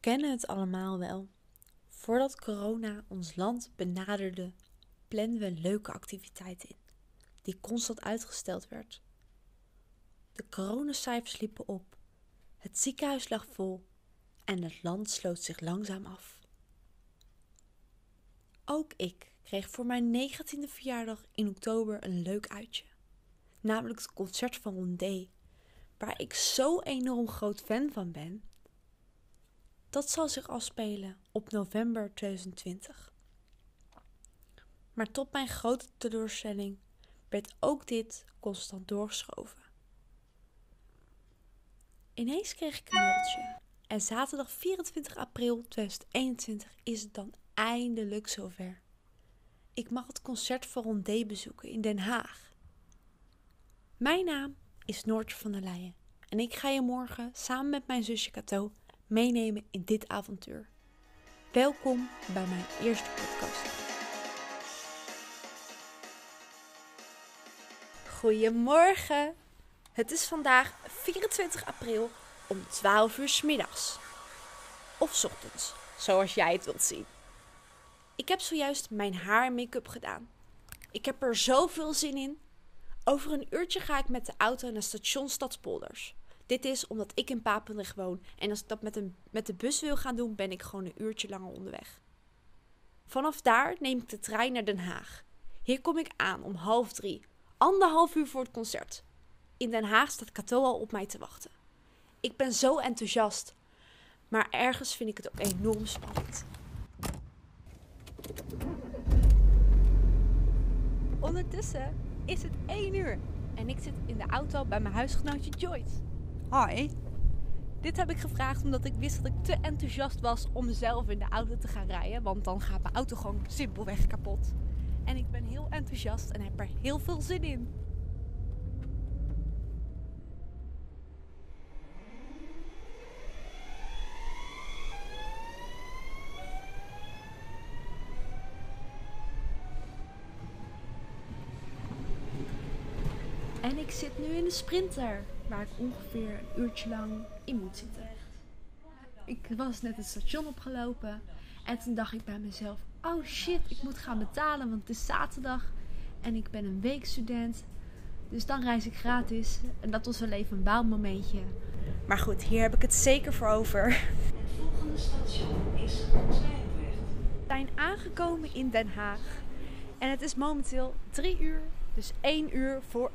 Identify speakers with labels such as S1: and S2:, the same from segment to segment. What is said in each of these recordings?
S1: kennen het allemaal wel. Voordat corona ons land benaderde, planden we leuke activiteiten in, die constant uitgesteld werd. De coronacijfers liepen op, het ziekenhuis lag vol en het land sloot zich langzaam af. Ook ik kreeg voor mijn 19e verjaardag in oktober een leuk uitje, namelijk het concert van Rondé, waar ik zo enorm groot fan van ben dat zal zich afspelen op november 2020. Maar tot mijn grote teleurstelling werd ook dit constant doorgeschoven. Ineens kreeg ik een mailtje. En zaterdag 24 april 2021 is het dan eindelijk zover. Ik mag het concert van Rondé bezoeken in Den Haag. Mijn naam is Noortje van der Leyen en ik ga je morgen samen met mijn zusje Cato meenemen in dit avontuur. Welkom bij mijn eerste podcast. Goedemorgen. Het is vandaag 24 april om 12 uur s middags. Of s ochtends, zoals jij het wilt zien. Ik heb zojuist mijn haar en make-up gedaan. Ik heb er zoveel zin in. Over een uurtje ga ik met de auto naar station Stadspolders. Dit is omdat ik in Papendrecht woon. En als ik dat met, een, met de bus wil gaan doen, ben ik gewoon een uurtje langer onderweg. Vanaf daar neem ik de trein naar Den Haag. Hier kom ik aan om half drie, anderhalf uur voor het concert. In Den Haag staat Cato al op mij te wachten. Ik ben zo enthousiast, maar ergens vind ik het ook enorm spannend. Ondertussen is het één uur en ik zit in de auto bij mijn huisgenootje Joyce.
S2: Hi.
S1: Dit heb ik gevraagd omdat ik wist dat ik te enthousiast was om zelf in de auto te gaan rijden. Want dan gaat mijn auto gewoon simpelweg kapot. En ik ben heel enthousiast en heb er heel veel zin in. En ik zit nu in de sprinter, waar ik ongeveer een uurtje lang in moet zitten. Ik was net het station opgelopen en toen dacht ik bij mezelf: oh shit, ik moet gaan betalen, want het is zaterdag en ik ben een weekstudent. Dus dan reis ik gratis. En dat was wel even een baalmomentje. Maar goed, hier heb ik het zeker voor over.
S3: Het volgende station is Zwijndrecht.
S1: We zijn aangekomen in Den Haag. En het is momenteel drie uur, dus één uur voor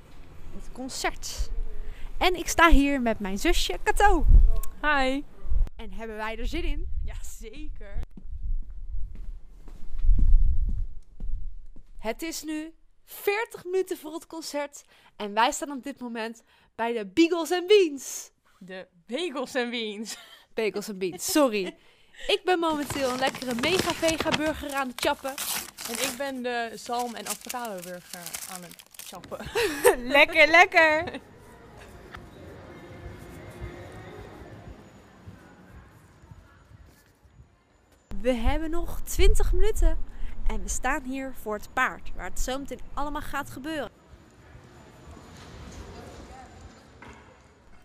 S1: het concert. En ik sta hier met mijn zusje Cato.
S2: Hi.
S1: En hebben wij er zin in?
S2: Ja, zeker.
S1: Het is nu 40 minuten voor het concert. En wij staan op dit moment bij de Beagles and Beans.
S2: De bagels en beans.
S1: Bagels and Beans, sorry. Ik ben momenteel een lekkere mega vega burger aan het chappen.
S2: En ik ben de zalm- en avocado burger aan het chappen.
S1: lekker, lekker. We hebben nog 20 minuten en we staan hier voor het paard, waar het zo meteen allemaal gaat gebeuren.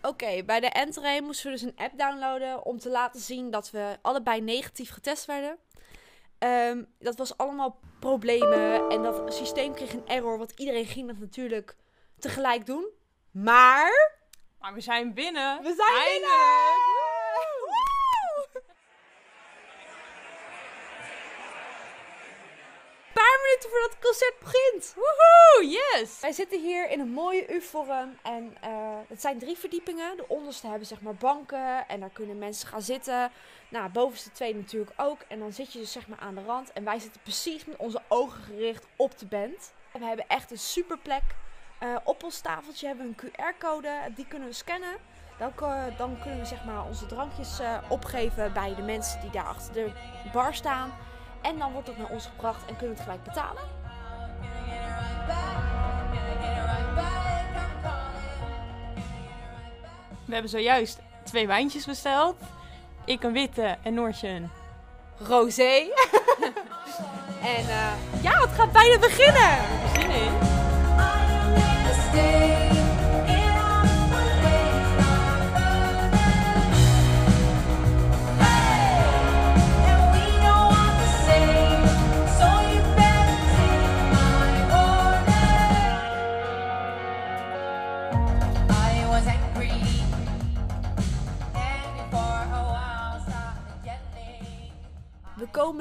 S1: Oké, bij de entree moesten we dus een app downloaden om te laten zien dat we allebei negatief getest werden. Ehm, dat was allemaal problemen en dat systeem kreeg een error, want iedereen ging dat natuurlijk tegelijk doen. Maar
S2: Maar we zijn binnen.
S1: we zijn
S2: Eindelijk.
S1: binnen! Voordat het concert begint.
S2: Woehoe, yes.
S1: Wij zitten hier in een mooie U-vorm en eh, het zijn drie verdiepingen. De onderste hebben zeg maar banken en daar kunnen mensen gaan zitten. Nou, bovenste twee natuurlijk ook. En dan zit je dus zeg maar aan de rand en wij zitten precies met onze ogen gericht op de band. En we hebben echt een super plek. Eh, op ons tafeltje hebben we een QR-code, die kunnen we scannen. Dan, dan kunnen we zeg maar onze drankjes eh, opgeven bij de mensen die daar achter de bar staan. En dan wordt het naar ons gebracht en kunnen we het gelijk betalen.
S2: We hebben zojuist twee wijntjes besteld. Ik een witte en Noortje een.
S1: Rosé. en eh, ja, het gaat bijna beginnen.
S2: Zin in?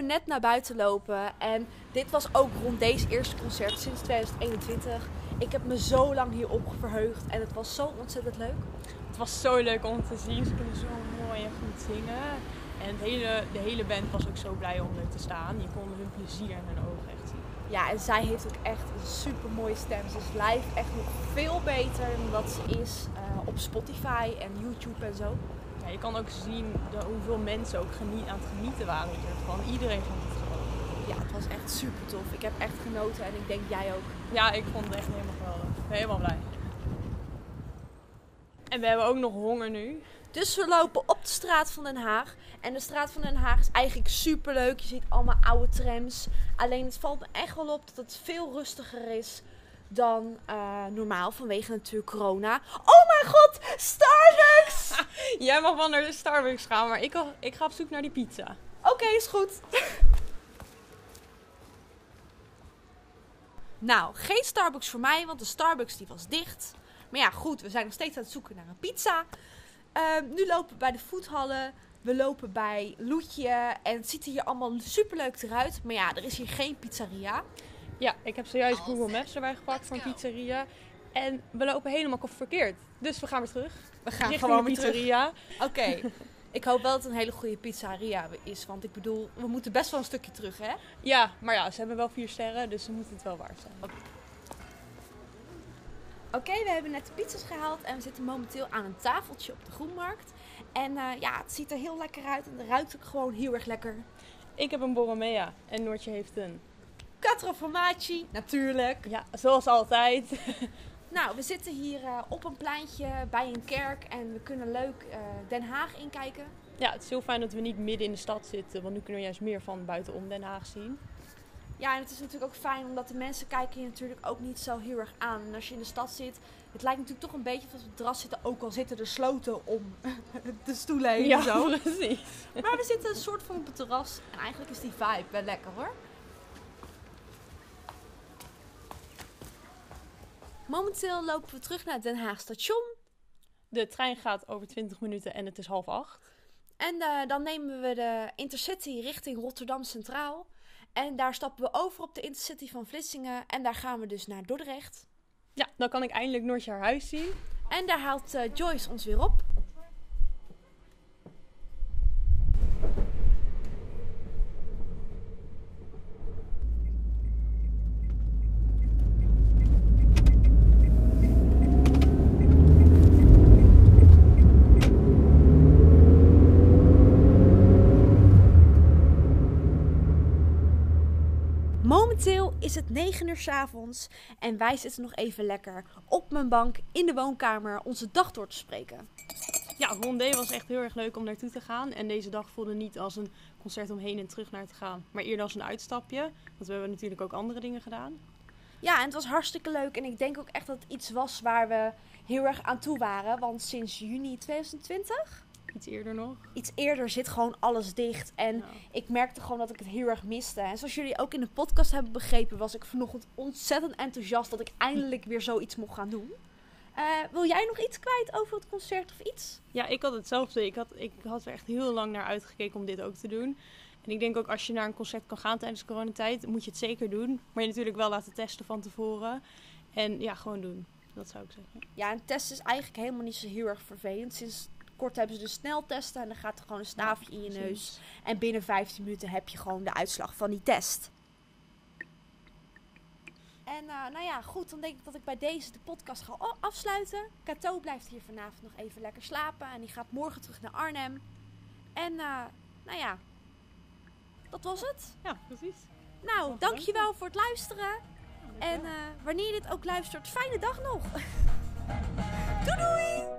S1: Net naar buiten lopen en dit was ook rond deze eerste concert sinds 2021. Ik heb me zo lang hierop verheugd en het was zo ontzettend leuk.
S2: Het was zo leuk om te zien. Ze kunnen zo mooi en goed zingen. En het hele, de hele band was ook zo blij om er te staan. Je kon hun plezier in hun ogen echt zien.
S1: Ja, en zij heeft ook echt een super mooie stem. Ze is live echt nog veel beter dan dat ze is eh, op Spotify en YouTube en zo.
S2: Ja, je kan ook zien de, hoeveel mensen ook genie- aan het genieten waren hiervan. Iedereen vond het gewoon.
S1: Ja, het was echt super tof. Ik heb echt genoten en ik denk jij ook.
S2: Ja, ik vond het echt helemaal geweldig. Ik ben helemaal blij. En we hebben ook nog honger nu.
S1: Dus we lopen op de straat van Den Haag. En de straat van Den Haag is eigenlijk super leuk. Je ziet allemaal oude trams. Alleen het valt me echt wel op dat het veel rustiger is dan eh, normaal vanwege natuurlijk corona. Oh mijn god, Starbucks!
S2: Jij mag wel naar de Starbucks gaan, maar ik, ga- ik ga op zoek naar die pizza.
S1: Oké, is goed. nou, geen Starbucks voor mij, want de Starbucks die was dicht. Maar ja, goed, we zijn nog steeds aan het zoeken naar een pizza. Ehm, nu lopen we bij de voethallen. We lopen bij Loetje. En het ziet er hier allemaal superleuk eruit. Maar ja, er is hier geen pizzeria.
S2: Ja, ik heb zojuist Google Maps erbij gepakt een pizzeria. En we lopen helemaal verkeerd. Dus we gaan weer terug.
S1: We gaan
S2: richting
S1: gewoon weer terug.
S2: pizzeria.
S1: Oké. Ik hoop wel dat het een hele goede pizzeria is. Want ik bedoel, we moeten best wel een stukje terug, hè?
S2: Ja, maar ja, ze hebben wel vier sterren, dus ze moeten het wel waard zijn.
S1: Oké, we hebben net de pizza's gehaald en we zitten momenteel aan een tafeltje op de Groenmarkt. En eh, ja, het ziet er heel lekker uit en het ruikt ook gewoon heel erg lekker.
S2: Ik heb een Borromea en Noortje heeft een.
S1: Quattro formaggi, natuurlijk.
S2: Ja, zoals altijd.
S1: Nou, we zitten hier eh, op een pleintje bij een kerk en we kunnen leuk eh, Den Haag inkijken.
S2: Ja, het is heel fijn dat we niet midden in de stad zitten, want nu kunnen we juist meer van buitenom Den Haag zien.
S1: Ja, en het is natuurlijk ook fijn omdat de mensen kijken je natuurlijk ook niet zo heel erg aan. En als je in de stad zit, het lijkt natuurlijk toch een beetje alsof we op het terras zitten, ook al zitten er sloten om de stoelen heen en zo.
S2: precies.
S1: Maar we zitten een soort van op het terras en eigenlijk is die vibe wel lekker hoor. Momenteel lopen we terug naar Den Haag station.
S2: De trein gaat over 20 minuten en het is half acht.
S1: En eh, dan nemen we de Intercity richting Rotterdam Centraal. En daar stappen we over op de Intercity van Vlissingen. En daar gaan we dus naar Dordrecht.
S2: Ja, dan kan ik eindelijk Noortje haar huis zien.
S1: En daar haalt eh, Joyce ons weer op. Momenteel is het 9 uur 's avonds en wij zitten nog even lekker op mijn bank in de woonkamer onze dag door te spreken.
S2: Ja, Rondé was echt heel erg leuk om naartoe te gaan. En deze dag voelde niet als een concert om heen en terug naar te gaan, maar eerder als een uitstapje. Want we hebben natuurlijk ook andere dingen gedaan.
S1: Ja, en het was hartstikke leuk en ik denk ook echt dat het iets was waar we heel erg aan toe waren. Want sinds juni 2020,
S2: Iets eerder nog.
S1: iets eerder, zit gewoon alles dicht. En
S2: Ja.
S1: ik merkte gewoon dat ik het heel erg miste. En zoals jullie ook in de podcast hebben begrepen, was ik vanochtend ontzettend enthousiast dat ik eindelijk weer zoiets mocht gaan doen. Eh, wil jij nog iets kwijt over het concert of iets?
S2: Ja, ik had hetzelfde. Ik had, ik had er echt heel lang naar uitgekeken om dit ook te doen. En ik denk ook als je naar een concert kan gaan tijdens de coronatijd, moet je het zeker doen. Maar je natuurlijk wel laten testen van tevoren. En ja, gewoon doen. Dat zou ik zeggen.
S1: Ja, een test is eigenlijk helemaal niet zo heel erg vervelend. Sinds kort hebben ze dus sneltesten en dan gaat er gewoon een staafje in je neus. En binnen 15 minuten heb je gewoon de uitslag van die test. En eh, nou ja, goed, dan denk ik dat ik bij deze de podcast ga afsluiten. Cato blijft hier vanavond nog even lekker slapen en die gaat morgen terug naar Arnhem. En eh, nou ja, dat was het.
S2: Ja, precies.
S1: Nou,
S2: Wel
S1: dankjewel voor het luisteren. En eh, wanneer je dit ook luistert, fijne dag nog. doei doei!